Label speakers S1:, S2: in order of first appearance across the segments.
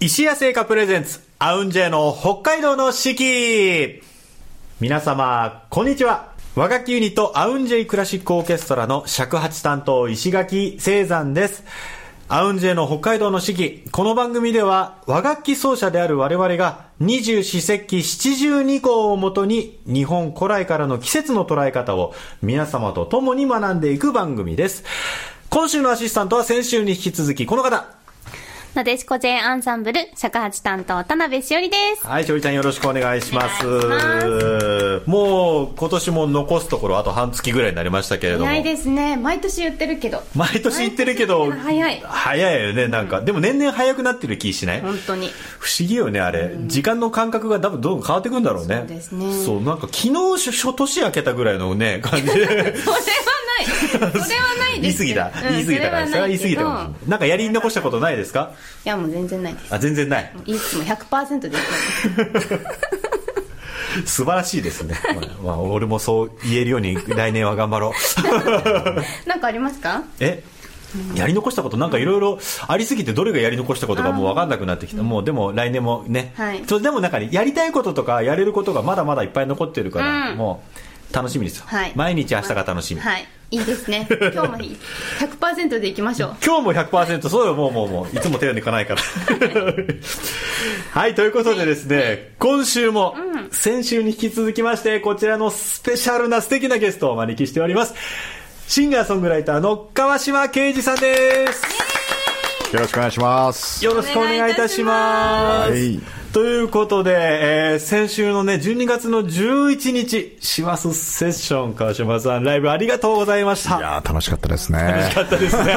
S1: 石屋製菓プレゼンツ、アウンジェの北海道の四季皆様、こんにちは。和楽器ユニット、アウンジェイクラシックオーケストラの尺八担当、石垣聖山です。アウンジェの北海道の四季。この番組では、和楽器奏者である我々が、二十四節気七十二項をもとに、日本古来からの季節の捉え方を皆様と共に学んでいく番組です。今週のアシスタントは先週に引き続き、この方、
S2: なでしこ J アンサンブル、尺八担当、田辺しおりです。
S1: はい、しおりちゃんよろしくお願いします。ますもう、今年も残すところあと半月ぐらいになりましたけれども。
S2: 早いですね。毎年言ってるけど。
S1: 毎年言ってるけど、
S2: 早い。
S1: 早いよね、なんか。でも年々早くなってる気しない？
S2: 本当に。
S1: 不思議よね、あれ。うん、時間の感覚が多分どんどん変わってくるんだろうね。
S2: そうですね。
S1: そう、なんか昨日、初年明けたぐらいのね、感じで。それは。
S2: それはないです。
S1: 言い過ぎた。言い過ぎたから、それは言い過ぎたなんかやり残したことないですか？
S2: いや、もう全然ないです。あ、
S1: 全然ない。
S2: いつも100%で
S1: 素晴らしいですね。まあ、まあ、俺もそう言えるように来年は頑張ろ
S2: う。なんかありますか？
S1: え？やり残したことなんかいろいろありすぎてどれがやり残したことかもう分かんなくなってきた、もうでも来年もね、はい、でもなんか、ね、やりたいこととかやれることがまだまだいっぱい残ってるから、うん、もう楽しみですよ、はい、毎日明日が楽しみ、
S2: はいいいですね。今日も100%でいきましょう。
S1: 今日も100%、そうよ、もうもうもう、いつも手を抜かないから。はい、ということでですね、はい、今週も、先週に引き続きまして、こちらのスペシャルな素敵なゲストをお招きしております。シンガーソングライターの川島啓二さんです。
S3: よろしくお願いします。
S1: よろしくお願いいたします。はいということで、えー、先週のね、12月の11日、師走セッション、川島さん、ライブありがとうございました。
S3: いや楽しかったですね。
S1: 楽しかった
S3: ですね。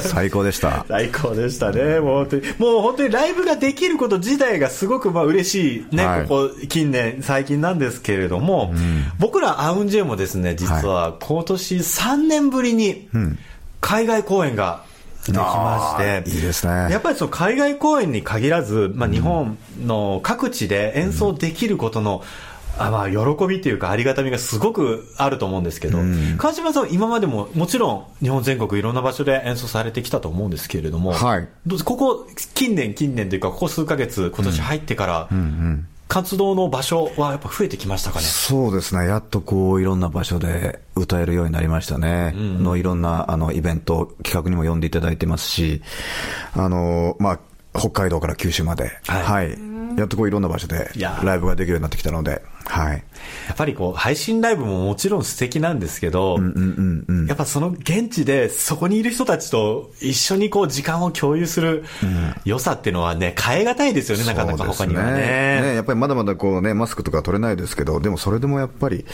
S3: 最高でした。
S1: 最高でしたね。もう本当に、もう本当にライブができること自体がすごくまあ嬉しいね、はい、ここ近年、最近なんですけれども、うん、僕らアウンジェもですね、実は今年3年ぶりに海外公演ができまして、
S3: いいですね。
S1: やっぱりその海外公演に限らず、まあ、日本の各地で演奏できることの、うん、あまあ、喜びというか、ありがたみがすごくあると思うんですけど、うん、川島さん、今までももちろん日本全国いろんな場所で演奏されてきたと思うんですけれども、はい、どうここ、近年、近年というか、ここ数か月、今年入ってから、うんうんうん活動の場所はやっぱ増えてきましたかね？
S3: そうですね、やっとこういろんな場所で歌えるようになりましたね、うん、のいろんなあのイベント、企画にも呼んでいただいてますし、あのまあ、北海道から九州まで、はい、はいやっとこういろんな場所でライブができるようになってきたので、はい。
S1: やっぱりこう、配信ライブももちろん素敵なんですけど、うんうんうんうん、やっぱその現地でそこにいる人たちと一緒にこう時間を共有する良さっていうのはね、変え難いですよね、なかなか他にはね。
S3: ねやっぱりまだまだこうね、マスクとか取れないですけど、でもそれでもやっぱり、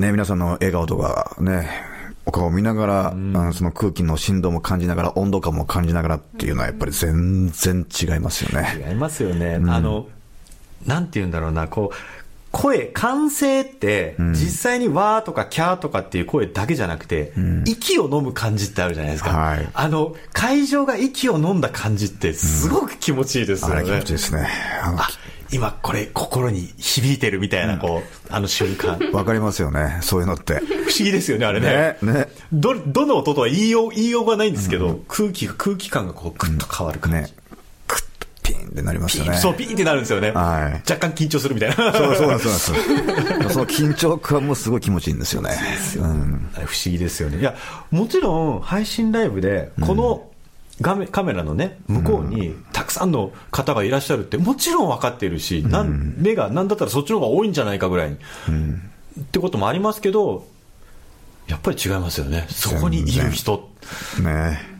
S3: ね、皆さんの笑顔とかね、お顔を見ながら、うん、その空気の振動も感じながら、温度感も感じながらっていうのは、やっぱり全然違いますよね。
S1: 違いますよね。うん、あの、なんて言うんだろうな、こう、声、歓声って、実際にわーとかキャーとかっていう声だけじゃなくて、うん、息を飲む感じってあるじゃないですか。はい、あの、会場が息を飲んだ感じって、すごく気持ちいいですよね。
S3: 気持ちいいですね。
S1: 今これ心に響いてるみたいな、こう、あの瞬間。
S3: わかりますよね、そういうのって。不
S1: 思議ですよね、あれね。ね。ねど、どの音とは言いよう、言いようがないんですけど、うん、空気が、空気感がこう、ぐっと変わる感じ。ね
S3: クッとピンってなりますよね。
S1: そう、ピンってなるんですよね。はい。若干緊張するみたいな。
S3: そうそうなんです。その緊張感もすごい気持ちいいんですよね。
S1: うん、不思議ですよね。いや、もちろん配信ライブで、この、画面カメラのね、向こうにたくさんの方がいらっしゃるって、もちろん分かっているし、なん、目が、なんだったらそっちの方が多いんじゃないかぐらいに、うん、ってこともありますけど、やっぱり違いますよね、そこにいる人。ね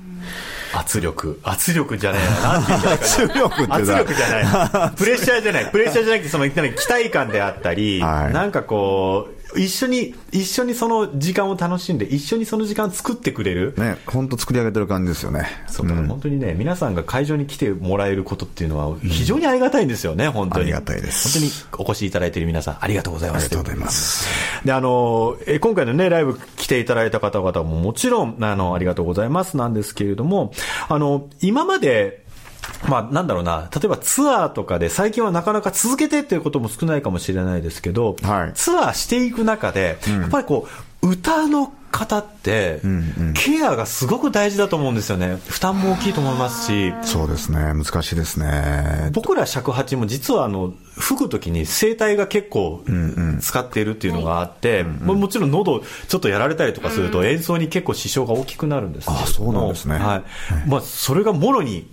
S1: 圧力。圧力じゃないな。
S3: 圧力って
S1: 圧力じゃない。プレッシャーじゃない。プレッシャーじゃなくて、その、期待感であったり、はい、なんかこう、一緒に、一緒にその時間を楽しんで、一緒にその時間を作ってくれる。
S3: ね、本当作り上げてる感じですよね。
S1: そうだから本当にね、皆さんが会場に来てもらえることっていうのは、非常にありがたいんですよね、本当に。あ
S3: りがたいです。
S1: 本当にお越しいただいている皆さん、ありがとうございます。
S3: ありがとうございます。
S1: で、あの、え今回のね、ライブ来ていただいた方々ももちろん、あの、ありがとうございますなんですけれども、あの、今まで、まあ、なんだろうな、例えばツアーとかで、最近はなかなか続けてっていうことも少ないかもしれないですけど、はい、ツアーしていく中で、うん、やっぱりこう、歌の方って、ケアがすごく大事だと思うんですよね。負担も大きいと思いますし、
S3: そうですね。難しいですね。
S1: 僕ら尺八も実はあの、吹くときに声帯が結構使っているっていうのがあって、ももちろん喉ちょっとやられたりとかすると演奏に結構支障が大きくなるんですけれども
S3: あそうなんですね。
S1: はい。まあ、それがもろに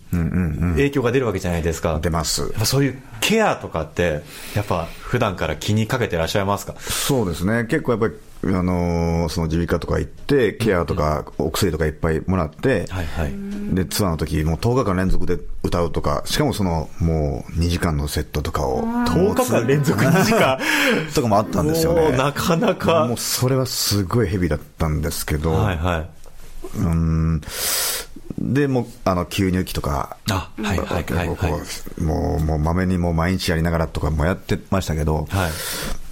S1: 影響が出るわけじゃないですか。
S3: 出ます。
S1: そういうケアとかって、やっぱ普段から気にかけてらっしゃいますか？
S3: そうですね。結構やっぱり、あのーその耳鼻科とか行って、ケアとかお薬とかいっぱいもらって、
S1: はいはい。
S3: で、ツアーの時、もう10日間連続で歌うとか、しかもその、もう2時間のセットとかを、
S1: 10日間連続2時間。
S3: とかもあったんですよね。
S1: なかなか。
S3: もうそれはすごいヘビーだったんですけど、
S1: はいはい。
S3: うん。で、もう、あの、吸入器とか、
S1: あはいはいはいはい。
S3: こうもう、もう、まめにもう毎日やりながらとかもやってましたけど、
S1: はい。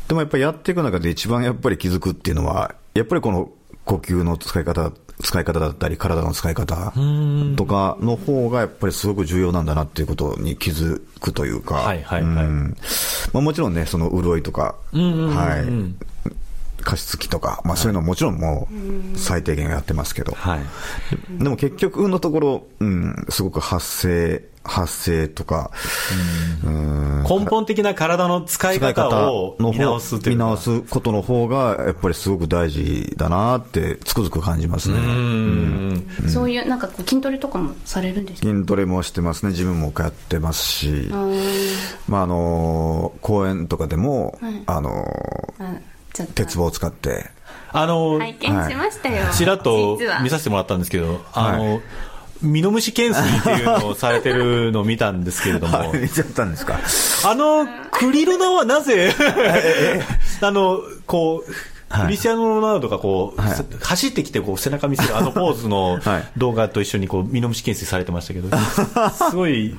S3: でもやっぱりやっていく中で一番やっぱり気づくっていうのは、やっぱりこの呼吸の使い方、使い方だったり、体の使い方とかの方がやっぱりすごく重要なんだなっていうことに気づくというか、
S1: はいはいはい。
S3: うん。まあ、もちろんね、その潤いとか、はい。加湿器とか、まあそういうのはもちろんもう最低限やってますけど、
S1: はい。
S3: でも結局のところ、うん、すごく発声、発声とか、うん。
S1: 根本的な体の使い方を見直す
S3: 見直すことの方が、やっぱりすごく大事だなって、つくづく感じますね。
S2: そういう、なんかこう筋トレとかもされるんですか？
S3: 筋トレもしてますね、自分もやってますし、まああの公園とかでも、あの
S2: あちょっと
S3: 鉄棒を使って、
S1: あの、
S2: 拝見しましたよ。
S1: ちらっと見させてもらったんですけど、あの、ミノムシ懸垂っていうのをされてるのを見たんですけれども、
S3: あ 見ちゃったんですか？
S1: あの、クリロナはなぜ、あの、こう、
S3: はい。
S1: クリスティアーノ・ロナウドがこう、
S3: はい。
S1: 走ってきてこう背中見せるあのポーズの
S3: はい。
S1: 動画と一緒にこう、ミノムシ懸垂されてましたけど、すごい、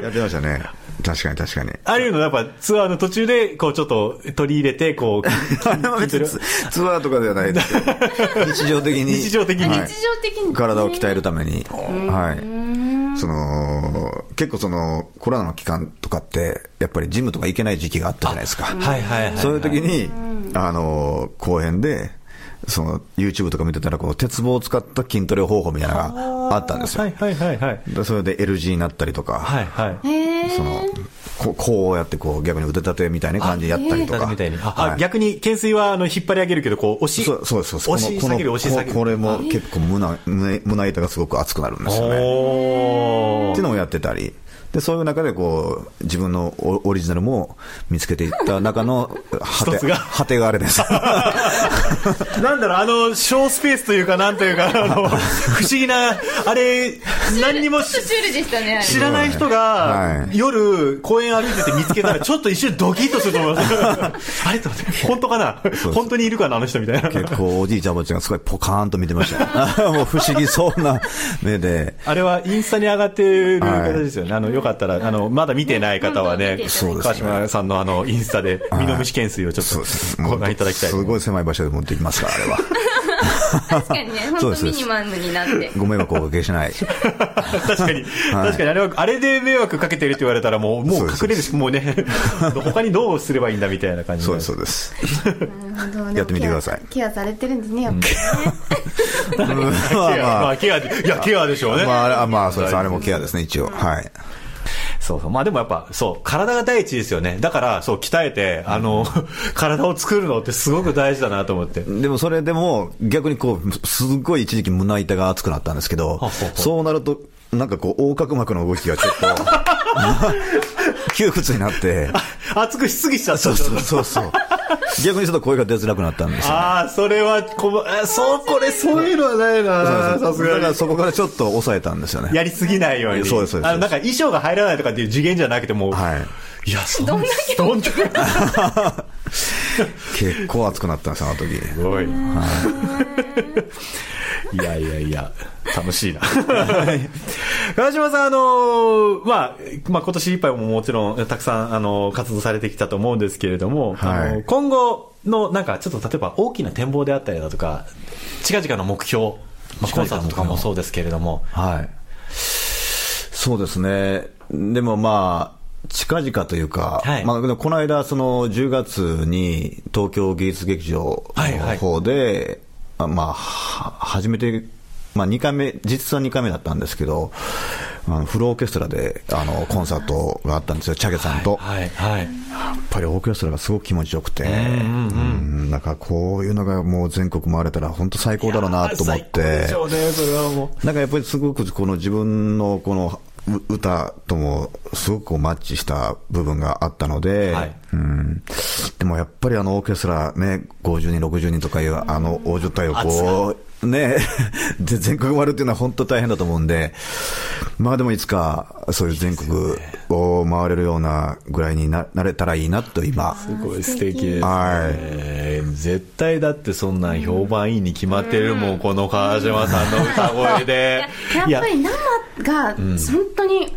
S3: やってましたね。確かに確かに。
S1: ああいうのやっぱツアーの途中でこうちょっと取り入れて、こう、
S3: あれは別にツツアーとかではないですけど 日常的に。
S1: 日常的に
S3: はい
S2: 日常的に。
S3: 体を鍛えるために、はい。その、結構その、コロナの期間とかって、やっぱりジムとか行けない時期があったじゃないですか。
S1: はいはいはい。
S3: そういう時に、あの、公園で、その、YouTube とか見てたら、こう、鉄棒を使った筋トレ方法みたいなのがあったんですよ。
S1: はいはいはいはい。
S3: でそれで L 字になったりとか、
S1: はいはい。
S3: その、ここうやってこう、逆に腕立てみたいな感じでやったりとか。
S1: みたいに。あ、
S3: はい
S1: あ逆に懸垂はあの引っ張り上げるけど、こう押し、
S3: そうそうそう。
S1: 押し下げる押し下げる。
S3: これも結構胸、胸、胸板がすごく熱くなるんですよね。っていうのをやってたり。で、そういう中でこう、自分のオオリジナルも見つけていった中の、果て、
S1: 一つが
S3: 果てがあれです。
S1: なんだろう、あの、小スペースというか、なんというか、あの、不思議な、あれ、何にも知らない人
S3: は
S1: が、
S3: い
S1: 夜、公園歩いてて見つけたら、ちょっと一瞬ドキッとすると思います。あれ？と思って、本当かな？本当にいるかな、あの人みたいな。
S3: 結構おじいちゃんおばあちゃんがすごいポカーンと見てました よ。もう不思議そうな目で。
S1: あれはインスタに上がってる方ですよね。あの、よかったら、あの、まだ見てない方はね、
S3: そうです
S1: 川島さんのあの、インスタで、ミノムシ懸垂をちょっとご覧いただきたい。
S3: すごい狭い場所で持ってきますから、あれは。
S2: 確かにね、本当ミニマムになって。
S3: ご迷惑をおかけしない。
S1: 確かに、確かにあれは、あれで迷惑かけてるって言われたらもう、もう隠れるし、もうね、他にどうすればいいんだみたいな感じ
S3: そう
S1: に
S3: です、そうです。やってみてください
S2: ケアされてるんですね、やっぱりね。
S3: うんま
S1: ケア
S3: あまあ
S1: まあ、ケアで、いや、ケアでしょうね。
S3: まあ、あれあまあ、そうです。あれもケアですね、一応。はい。
S1: そうそう。まあでもやっぱ、そう、体が第一ですよね。だから、そう、鍛えて、あの、体を作るのってすごく大事だなと思って。
S3: でもそれでも、逆にこう、すっごい一時期胸板が熱くなったんですけどそうなると、なんかこう、横隔膜の動きがちょっと、窮屈になって、
S1: 熱くしすぎちゃった。
S3: そうそうそうそう。逆にちょっと声が出づらくなったんですよね。
S1: ああ、それはこま、あそう、これ、そういうのはないなさすがに。
S3: だからそこからちょっと抑えたんですよね。
S1: やりすぎないように。
S3: そうですそうです
S1: あの、なんか衣装が入らないとかっていう次元じゃなくてもう、
S3: はい。
S1: いや、そん
S2: どんだけ
S1: どんだけ
S3: 結構熱くなったんですよ、あの時。
S1: すごい。いやいやいや、楽しいな。川島さん、あのまあ、まあ、今年いっぱいももちろん、たくさん、あの活動されてきたと思うんですけれども、
S3: はい
S1: あの今後の、なんか、ちょっと例えば大きな展望であったりだとか、近々の目標、まあ、コンサートとかもそうですけれども、
S3: はい。そうですね。でもまあ、近々というか、
S1: はい。
S3: まあ、この間、その10月に東京芸術劇場の方で、あまあ、は初めて、まあ、2回目、実は2回目だったんですけど、あのフルオーケストラであのコンサートがあったんですよ、チャゲさんと。
S1: はいはい
S3: やっぱりオーケストラがすごく気持ちよくて、うんなんかこういうのがもう全国回れたら本当最高だろうなと思って。なんかやっぱりすごくこの自分のこのう歌ともすごくマッチした部分があったので、
S1: はい。
S3: うん、でもやっぱりあのオーケストラね、50人、60人とかいうあの大所帯をこう、ね、で全国回るっていうのは本当大変だと思うんで、まあでもいつかそういう全国を回れるようなぐらいにななれたらいいなと今、
S1: うすごい素敵ですね、
S3: は
S1: 絶対だってそんなん評判いいに決まってるもん、この川島さんの歌声で。
S2: やっぱり生が本当に、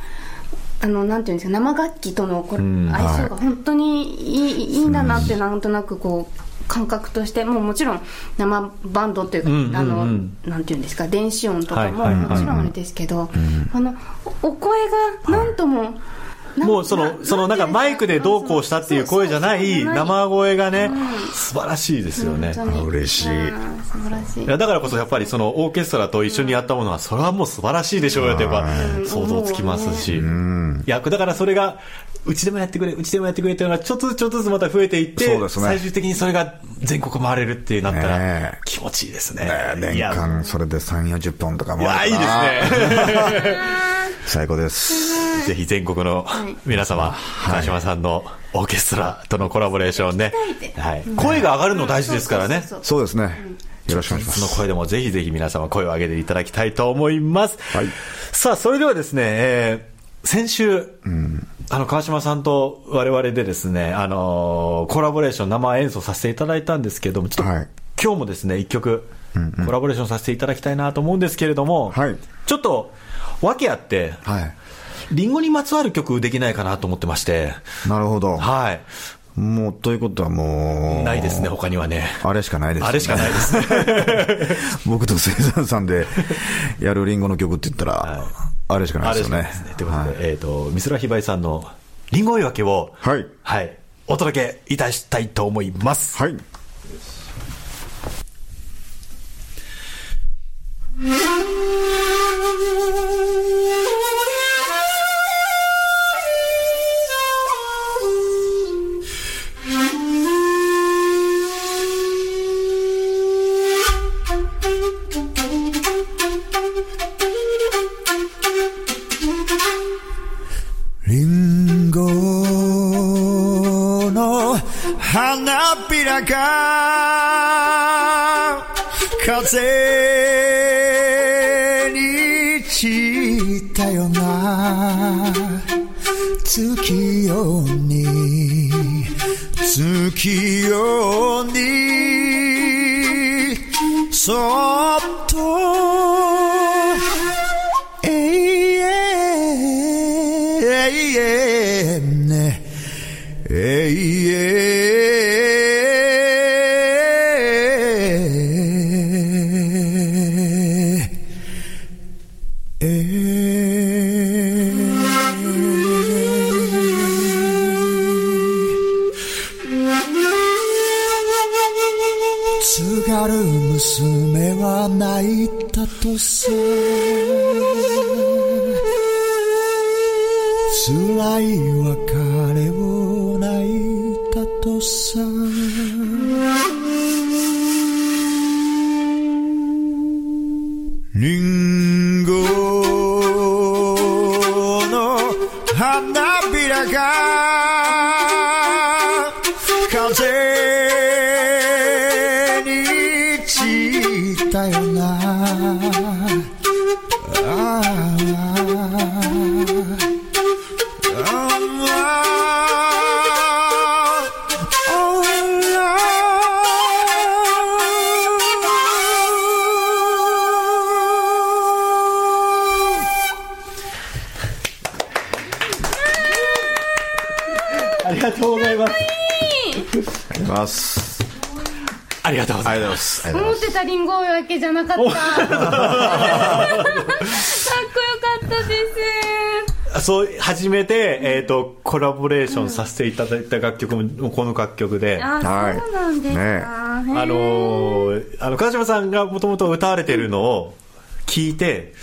S2: あのなんていうんですか生楽器とのこれ
S1: ん
S2: 相性が本当にいい,、い、いんだなってなんとなくこう感覚としてもうもちろん生バンドというか、
S1: うんうんうん。
S2: あのなんていうんですか電子音とかももちろんあれですけど、あのおお声がなんとも、な
S1: もうその、そのなんかマイクでどうこうしたっていう声じゃない生声がね、素晴らしいですよね。
S3: 嬉しい。
S2: うん素晴らしい。
S1: いやだからこそやっぱりそのオーケストラと一緒にやったものはそれはもう素晴らしいでしょうよってやっぱ想像つきますし、いやだからそれがうちでもやってくれうちでもやってくれっていうのはちょっとずつちょっとずつまた増えていって、
S3: そうですね
S1: 最終的にそれが全国回れるってなった
S3: ね
S1: ら
S3: え
S1: 気持ちいいですね。
S3: ね
S1: いや
S3: 年間それで3、40本とかも
S1: いやいいですね。
S3: 最高です。
S1: ぜひ全国の皆様、川島さんのオーケストラとのコラボレーションね、はい、声が上がるの大事ですからね。
S2: そう
S3: ですね。よろしくお願いします。
S1: その声でもぜひぜひ皆様声を上げていただきたいと思います。
S3: はい
S1: さあ、それではですね、えー先週、あの、川島さんと我々でですね、あのーコラボレーション生演奏させていただいたんですけれども、ちょっと、
S3: はい
S1: 今日もですね、一曲、コラボレーションさせていただきたいなと思うんですけれども、
S3: はい
S1: ちょっと、訳あって、
S3: はい。
S1: リンゴにまつわる曲できないかなと思ってまして、
S3: なるほど。
S1: はい。
S3: もう、ということはもう、
S1: ないですね、他にはね。
S3: あれしかないです、ね。
S1: あれしかないですね。
S3: 僕と生産さんでやるリンゴの曲って言ったら、
S1: はい
S3: あれしかない
S1: あ
S3: ですよね。
S1: れしかないですね。ということで、
S3: はい
S1: えっ、と、美空ひばりさんのリンゴ追い分けを、
S3: はい
S1: はい、お届けいたしたいと思います。
S3: はい。リ風に散ったよな月夜に月津軽娘は泣いたとさ。辛い別れを泣いたとさ。
S1: ます。
S3: あり
S1: がとうございま
S3: ありがとうございます。
S2: 思ってたリンゴ追い分けじゃなかった。かっこよかったです。
S1: そう始めて、えーと、コラボレーションさせていただいた楽曲もこの楽曲で、
S2: あそうなんですか、ね、
S1: あのー、あの川島さんがもともと歌われてるのを聞いて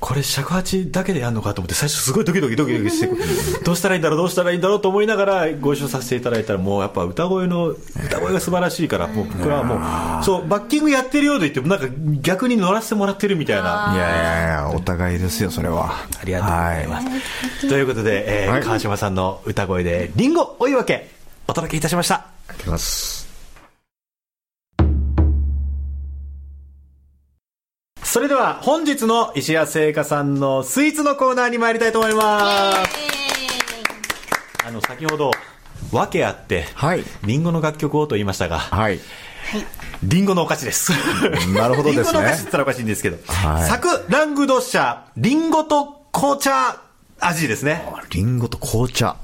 S1: これ尺八だけでやるのかと思って最初すごいドキドキドキドキして どうしたらいいんだろうどうしたらいいんだろうと思いながらご一緒させていただいたらもうやっぱ歌声の 歌声が素晴らしいからもう僕はもうそうバッキングやってるようで言ってもなんか逆に乗らせてもらってるみたいな。い
S3: やいやいや お互いですよそれは。
S1: ありがとうございます、はい、ということで、えー、はい、川島さんの歌声で「りんご追い分け」お届けいたしました。あ
S3: りがとうございます
S1: は本日の石谷製菓さんのスイーツのコーナーに参りたいと思いますあの先ほど訳あって、はい、リンゴの楽曲をと言いましたが、はい、リンゴのお菓子です。
S3: なるほどですね。リンゴ
S1: のお菓子って言ったらおかしいんですけど、はい、サクラングドシャ、リンゴと紅茶味ですね。
S3: リンゴと紅茶。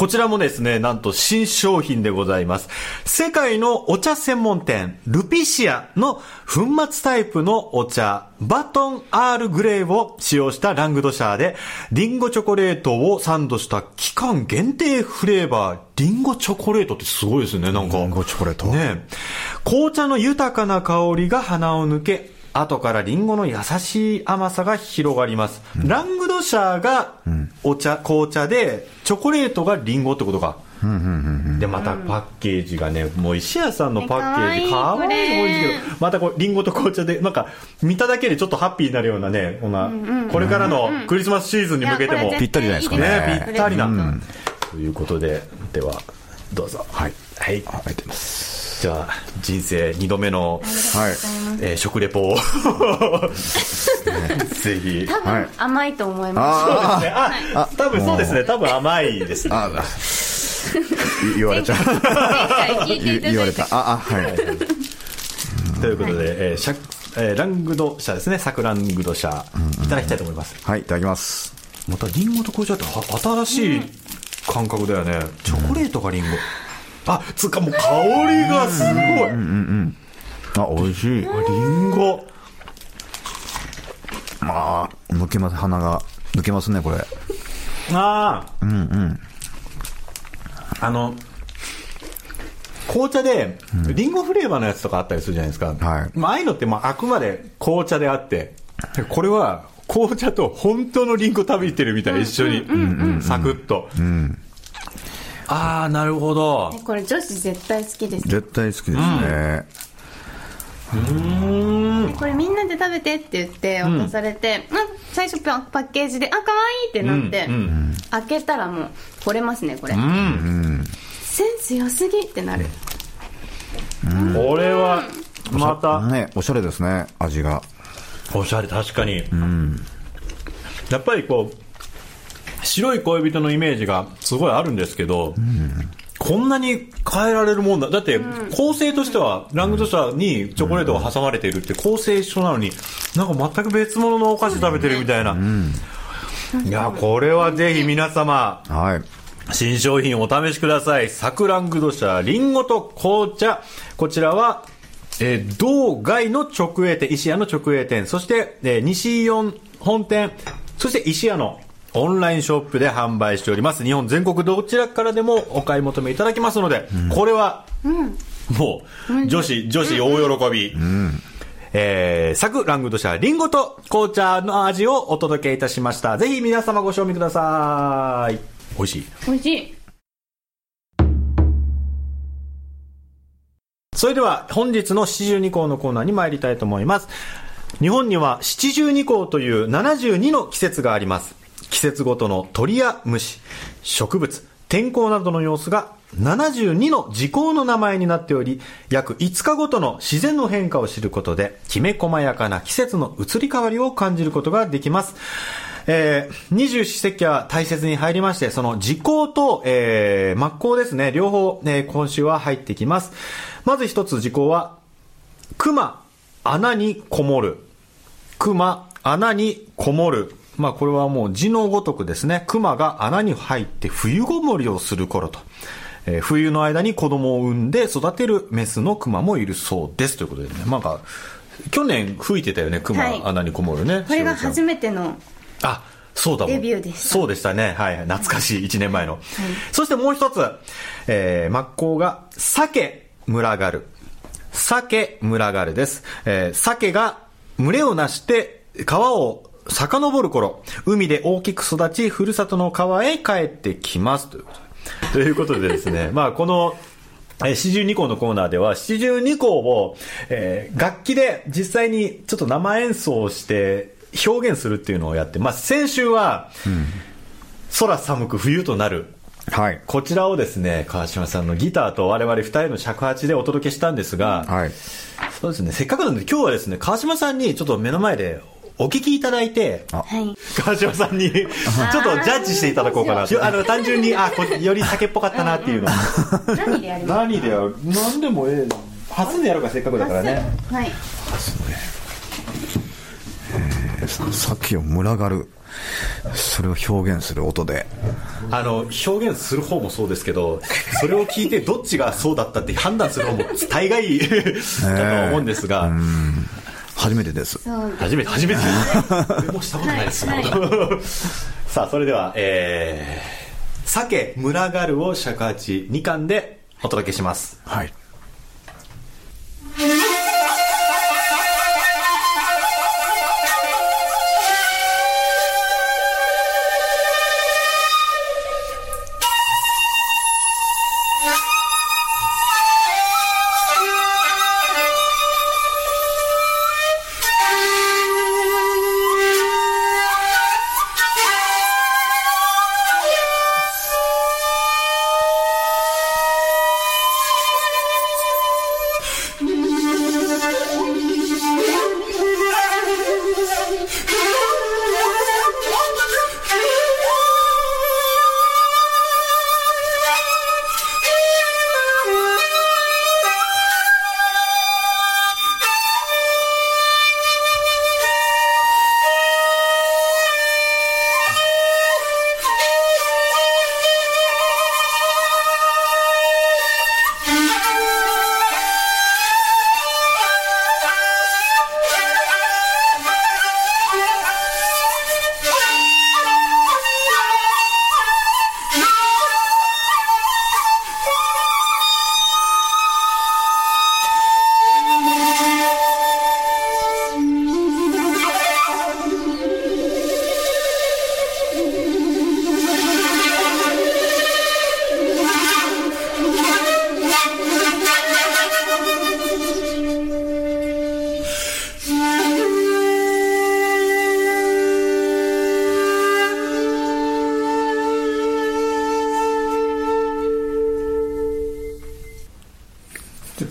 S1: こちらもですね、なんと新商品でございます。世界のお茶専門店、ルピシアの粉末タイプのお茶、バトンアールグレーを使用したラングドシャーで、リンゴチョコレートをサンドした期間限定フレーバー、リンゴチョコレートってすごいですね、なんか。
S3: リンゴチョコレート？
S1: ね紅茶の豊かな香りが鼻を抜け、後からリンゴの優しい甘さが広がります。うん、ラングドシャーがお茶、紅茶で、チョコレートがリンゴってことか。でまたパッケージがねもう石屋さんのパッケージ。かわいい多いですけどまたこうリンゴと紅茶でなんか見ただけでちょっとハッピーになるようなねこんな、これからのクリスマスシーズンに向けても
S3: ぴったりじゃないですか
S1: ね。ぴったりな、ということでではどうぞ。
S3: はい、
S1: はい、あ
S3: りがとうございます
S1: じゃあ人生2度目の、はい。えー、食レポを。ぜひ。
S2: 多分甘いと思います、
S1: そうですね。あ、あ多分そうですね。多分甘いですね。
S3: 言われちゃう。言われた。ああはい。
S1: ということで、えーしゃえー、ラングド社ですね。サクラングド社、いただきたいと思います。
S3: はいいただきます。
S1: またリンゴと紅茶って新しい感覚だよね、チョコレートがリンゴ、あつうかもう香りがすごい、うんうんうん
S3: あ美味しい。
S1: りんご
S3: まあ抜けます鼻が。抜けますねこれ。
S1: あ
S3: あうんうん。
S1: あの紅茶でりん。ごフレーバーのやつとかあったりするじゃないですか、はい。まあ、ああいうのってまああくまで紅茶であってこれは紅茶と本当のりんご食べてるみたい一緒に。サクッと、うんああなるほど。
S2: これ女子絶対好きです。
S3: 絶対好きですね、
S1: うん。
S2: これみんなで食べてって言って渡されて、うん、最初パッケージであ可愛いってなって、うんうん、開けたらもう惚れますねこれ、うん、センス良すぎってなる、
S1: これはまた。
S3: ねおしゃれですね味が。
S1: おしゃれ確かに、やっぱりこう白い恋人のイメージがすごいあるんですけど、うん、こんなに変えられるもんだ。だって、構成としては、ラングドシャにチョコレートが挟まれているって構成一緒なのに、なんか全く別物のお菓子食べてるみたいな。いや、これはぜひ皆様、はい。新商品お試しください。サクラングドシャ、リンゴと紅茶。こちらは、えー、道外の直営店、石屋の直営店、そして、えー、西イオン本店、そして石屋のオンラインショップで販売しております。日本全国どちらからでもお買い求めいただけますので、うん、これは、もう、女子、女子大喜び。うんえー、サクラングドシャリンゴと紅茶の味をお届けいたしました。ぜひ皆様ご賞味ください。美味しい。
S2: 美味しい。
S1: それでは本日の七十二項のコーナーに参りたいと思います。日本には七十二項という72の季節があります。季節ごとの鳥や虫、植物、天候などの様子が72の時効の名前になっており、約5日ごとの自然の変化を知ることで、きめ細やかな季節の移り変わりを感じることができます。えー、二十四節気は大切に入りまして、その時効と、えー、末効ですね、両方、えー、今週は入ってきます。まず一つ時効は、熊、穴にこもる。熊、穴にこもる。まあこれはもう字のごとくですね、熊が穴に入って冬ごもりをする頃と。えー、冬の間に子供を産んで育てるメスの熊もいるそうですということでね、なんか、去年吹いてたよね、熊、はい、穴にこもるね。
S2: これが初めての。
S1: あ、そうだ
S2: デビューでした
S1: そうでしたね。はい。懐かしい、1年前の。そしてもう一つ、えー、真っ向が、鮭群がる。鮭群がるです。えー、鮭が群れをなして、川を遡る頃、海で大きく育ち、ふるさとの川へ帰ってきます。ということで。ということでですね、まあ、この、えー七十二項のコーナーでは、七十二項を、えー楽器で実際にちょっと生演奏をして表現するっていうのをやって、まあ、先週は、空寒く冬となる。
S3: はい。
S1: こちらをですね、川島さんのギターと我々二人の尺八でお届けしたんですが、
S3: はい。
S1: そうですね、せっかくなので今日はですね、川島さんにちょっと目の前でお聞きいただいて、
S2: はい。
S1: 川島さんにちょっとジャッジしていただこうかなと。あの、単純に、あ、こより酒っぽかったなっていうの。を。
S2: 何でやります
S1: 何でやる何でもええ初でやるからせっかくだからね。
S2: はい。
S3: 先を群がる。それを表現する音で。
S1: あの、表現する方もそうですけど、それを聞いてどっちがそうだったって判断する方も大概 だと思うんですが、
S3: 初めてです。
S1: 初めて、初めて。俺もしたことないです。
S2: はい
S1: さあ、それでは、えー、鮭群がるを尺八2巻でお届けします。
S3: はい。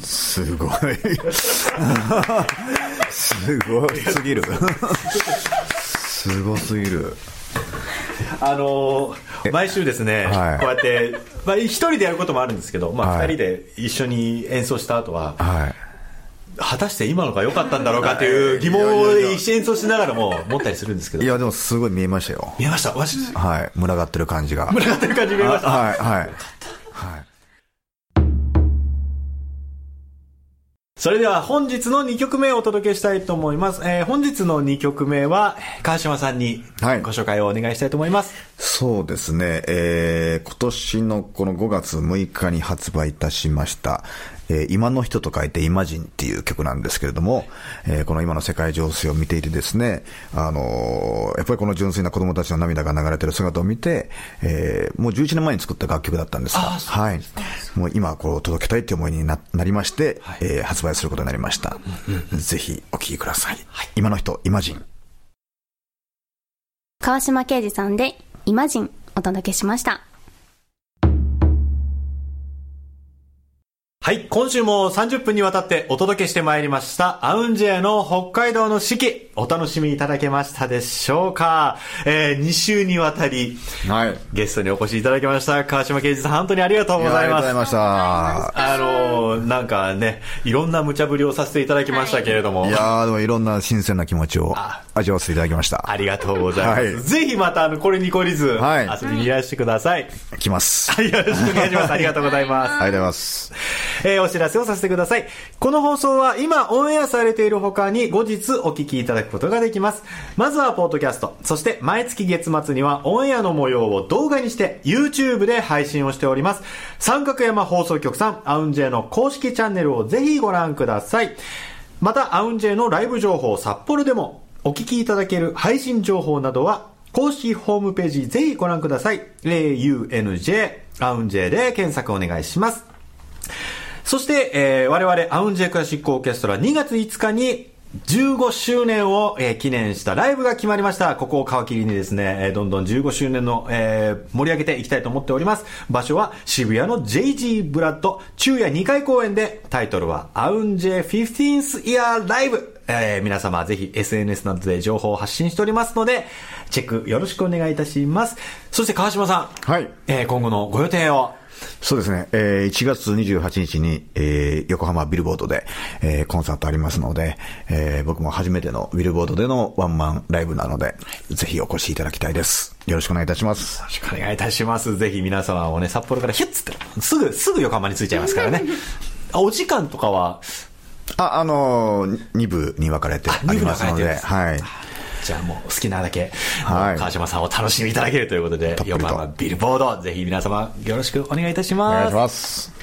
S3: すごい。すごすぎる。すごすぎる。
S1: あのー毎週ですね、
S3: はい
S1: こうやって、まあ、一人でやることもあるんですけど、まあ、
S3: はい
S1: 二人で一緒に演奏した後は、
S3: はい。
S1: 果たして今のが良かったんだろうかっていう疑問を一緒に演奏しながらも持ったりするんですけど
S3: い、や、でもすごい見えましたよ。
S1: 見えました？わし、
S3: はい。群がってる感じが。
S1: 群がってる感じ見えました？
S3: はい、はい。
S1: それでは本日の2曲目をお届けしたいと思います。えー本日の2曲目は、川島さんにご
S3: はい
S1: 紹介をお願いしたいと思います。
S3: そうですね、えー今年のこの5月6日に発売いたしました、えー今の人と書いてイマジンっていう曲なんですけれども、えーこの今の世界情勢を見ていてですね、あのーやっぱりこの純粋な子供たちの涙が流れてる姿を見て、えーもう11年前に作った楽曲だったんですが、はい。もう今こう届けたいって思いにななりまして、えー発売することになりました。ぜひお聴きください。今の人、イマジン。
S2: 川島啓二さんで「イマジン」お届けしました。
S1: はい、今週も30分にわたってお届けしてまいりました、アウンジェの北海道の四季、お楽しみいただけましたでしょうか？えー、2週にわたり、
S3: はい。
S1: ゲストにお越しいただきました、川島啓二さん、本当にありがとうございます。
S3: ありがとうございました。
S1: あのー、なんかね、いろんな無茶ぶりをさせていただきましたけれども、
S3: いやー、でもいろんな新鮮な気持ちを味わわせていただきました。
S1: ありがとうございます。
S3: はい
S1: ぜひまた、あの、これに懲りず、
S3: はい
S1: 遊びにいらしてください。
S3: 来ます。
S1: はい、よろしくお願いします。ありがとうございます。
S3: ありがとうございます。
S1: えーお知らせをさせてください。この放送は今オンエアされている他に後日お聞きいただくことができます。まずはポッドキャスト、そして毎月月末にはオンエアの模様を動画にして YouTube で配信をしております。三角山放送局さん、アウンジェの公式チャンネルをぜひご覧ください。また、アウンジェのライブ情報札幌でもお聞きいただける配信情報などは公式ホームページぜひご覧ください。AUNJ、アウンジェで検索お願いします。そして、えー、我々アウンジェクラシックオーケストラ2月5日に15周年を、えー、記念したライブが決まりました。ここを皮切りにですね、えー、どんどん15周年の、えー、盛り上げていきたいと思っております。場所は渋谷の JG ブラッド昼夜2回公演で、タイトルはアウンジェ 15th Year Live。えー、皆様ぜひ SNS などで情報を発信しておりますので、チェックよろしくお願いいたします。そして川島さ
S3: ん。はい。
S1: えー、今後のご予定を
S3: そうですね、えー、1月28日に、えー、横浜ビルボードで、えー、コンサートありますので、えー、僕も初めてのビルボードでのワンマンライブなので、ぜひお越しいただきたいです。よろしくお願いいたします。
S1: よろしくお願いいたします。ぜひ皆様もね、札幌からヒュッつって、すぐ、すぐ横浜に着いちゃいますからね。あ、お時間とかは？
S3: あ、あのー、2部に分かれてありますので、はい。
S1: じゃあもう好きなだけ、はい、川島さんを楽しみいただけるということで、4番はビルボード、ぜひ皆様よろしくお願いいたします。お願いします。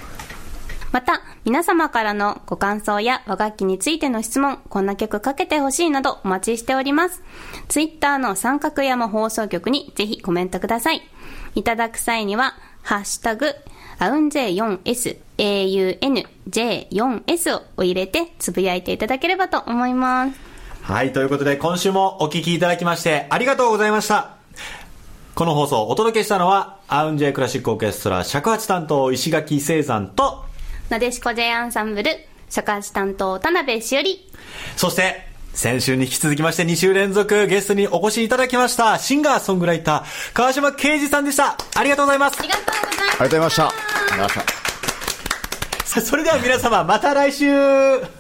S2: また、皆様からのご感想や和楽器についての質問、こんな曲かけてほしいなどお待ちしております。ツイッターの三角山放送局にぜひコメントください。いただく際には、ハッシュタグ、アウン J4S、AUNJ4S を入れてつぶやいていただければと思います。
S1: はい、ということで今週もお聞きいただきましてありがとうございました。この放送をお届けしたのは、アウンジェクラシックオーケストラ尺八担当石垣聖山と、
S2: なでしこ J アンサンブル尺八担当田辺しおり。
S1: そして、先週に引き続きまして2週連続ゲストにお越しいただきました、シンガーソングライター、川島啓二さんでした。ありがとうございます。
S2: ありがとうございます。あり
S3: がとうございました。ありがとうございま
S1: した。それでは皆様、また来週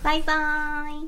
S2: バイバーイ